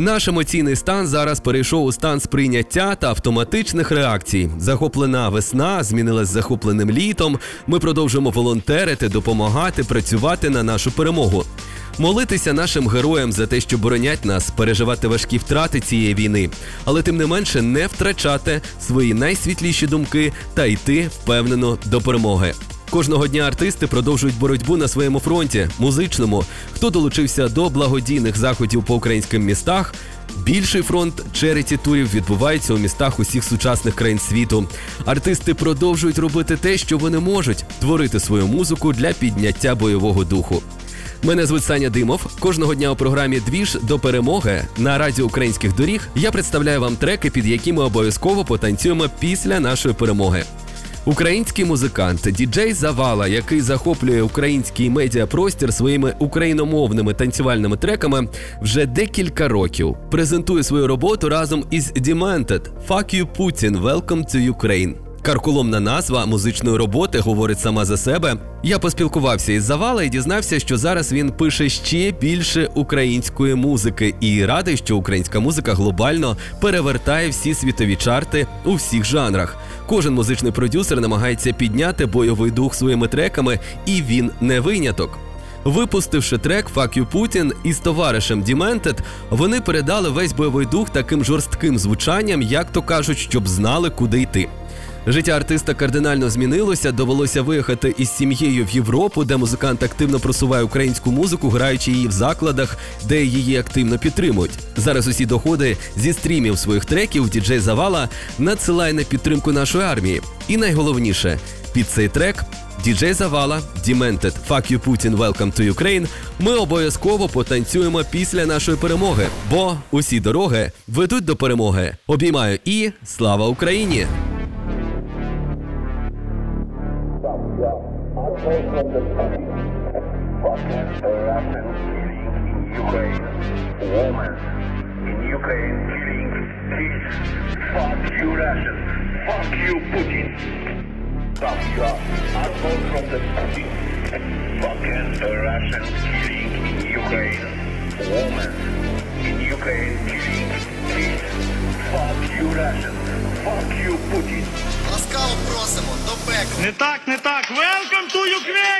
Наш емоційний стан зараз перейшов у стан сприйняття та автоматичних реакцій. Захоплена весна змінилась захопленим літом. Ми продовжуємо волонтерити, допомагати, працювати на нашу перемогу. Молитися нашим героям за те, що боронять нас, переживати важкі втрати цієї війни, але тим не менше не втрачати свої найсвітліші думки та йти впевнено до перемоги. Кожного дня артисти продовжують боротьбу на своєму фронті, музичному. Хто долучився до благодійних заходів по українським містах? Більший фронт череті турів відбувається у містах усіх сучасних країн світу. Артисти продовжують робити те, що вони можуть творити свою музику для підняття бойового духу. Мене звуть Саня Димов. Кожного дня у програмі Двіж до перемоги на радіо українських доріг я представляю вам треки, під які ми обов'язково потанцюємо після нашої перемоги. Український музикант діджей Завала, який захоплює український медіапростір своїми україномовними танцювальними треками, вже декілька років презентує свою роботу разом із Demented «Fuck you Putin, Welcome to Ukraine». Карколомна назва музичної роботи говорить сама за себе. Я поспілкувався із Завала і дізнався, що зараз він пише ще більше української музики і радий, що українська музика глобально перевертає всі світові чарти у всіх жанрах. Кожен музичний продюсер намагається підняти бойовий дух своїми треками, і він не виняток. Випустивши трек «Fuck you Putin» із товаришем Demented, вони передали весь бойовий дух таким жорстким звучанням, як то кажуть, щоб знали, куди йти. Життя артиста кардинально змінилося. Довелося виїхати із сім'єю в Європу, де музикант активно просуває українську музику, граючи її в закладах, де її активно підтримують. Зараз усі доходи зі стрімів своїх треків діджей Завала надсилає на підтримку нашої армії. І найголовніше під цей трек. Діджей Завала, Demented, Fuck you Putin, Welcome to Ukraine Ми обов'язково потанцюємо після нашої перемоги, бо усі дороги ведуть до перемоги. Обіймаю і слава Україні! Russian killing in Ukraine. In Ukraine killing. Fuck you Russian. Fuck you Putin. Your asshole from the. Fucking Russian killing in Ukraine. In Ukraine killing. Fuck you Russian. Fuck you Putin. Ласкаво просимо до пекла. Не так, не так. Welcome to Ukraine!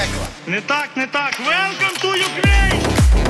просимо до пекла. Не так, не так. Welcome to Ukraine!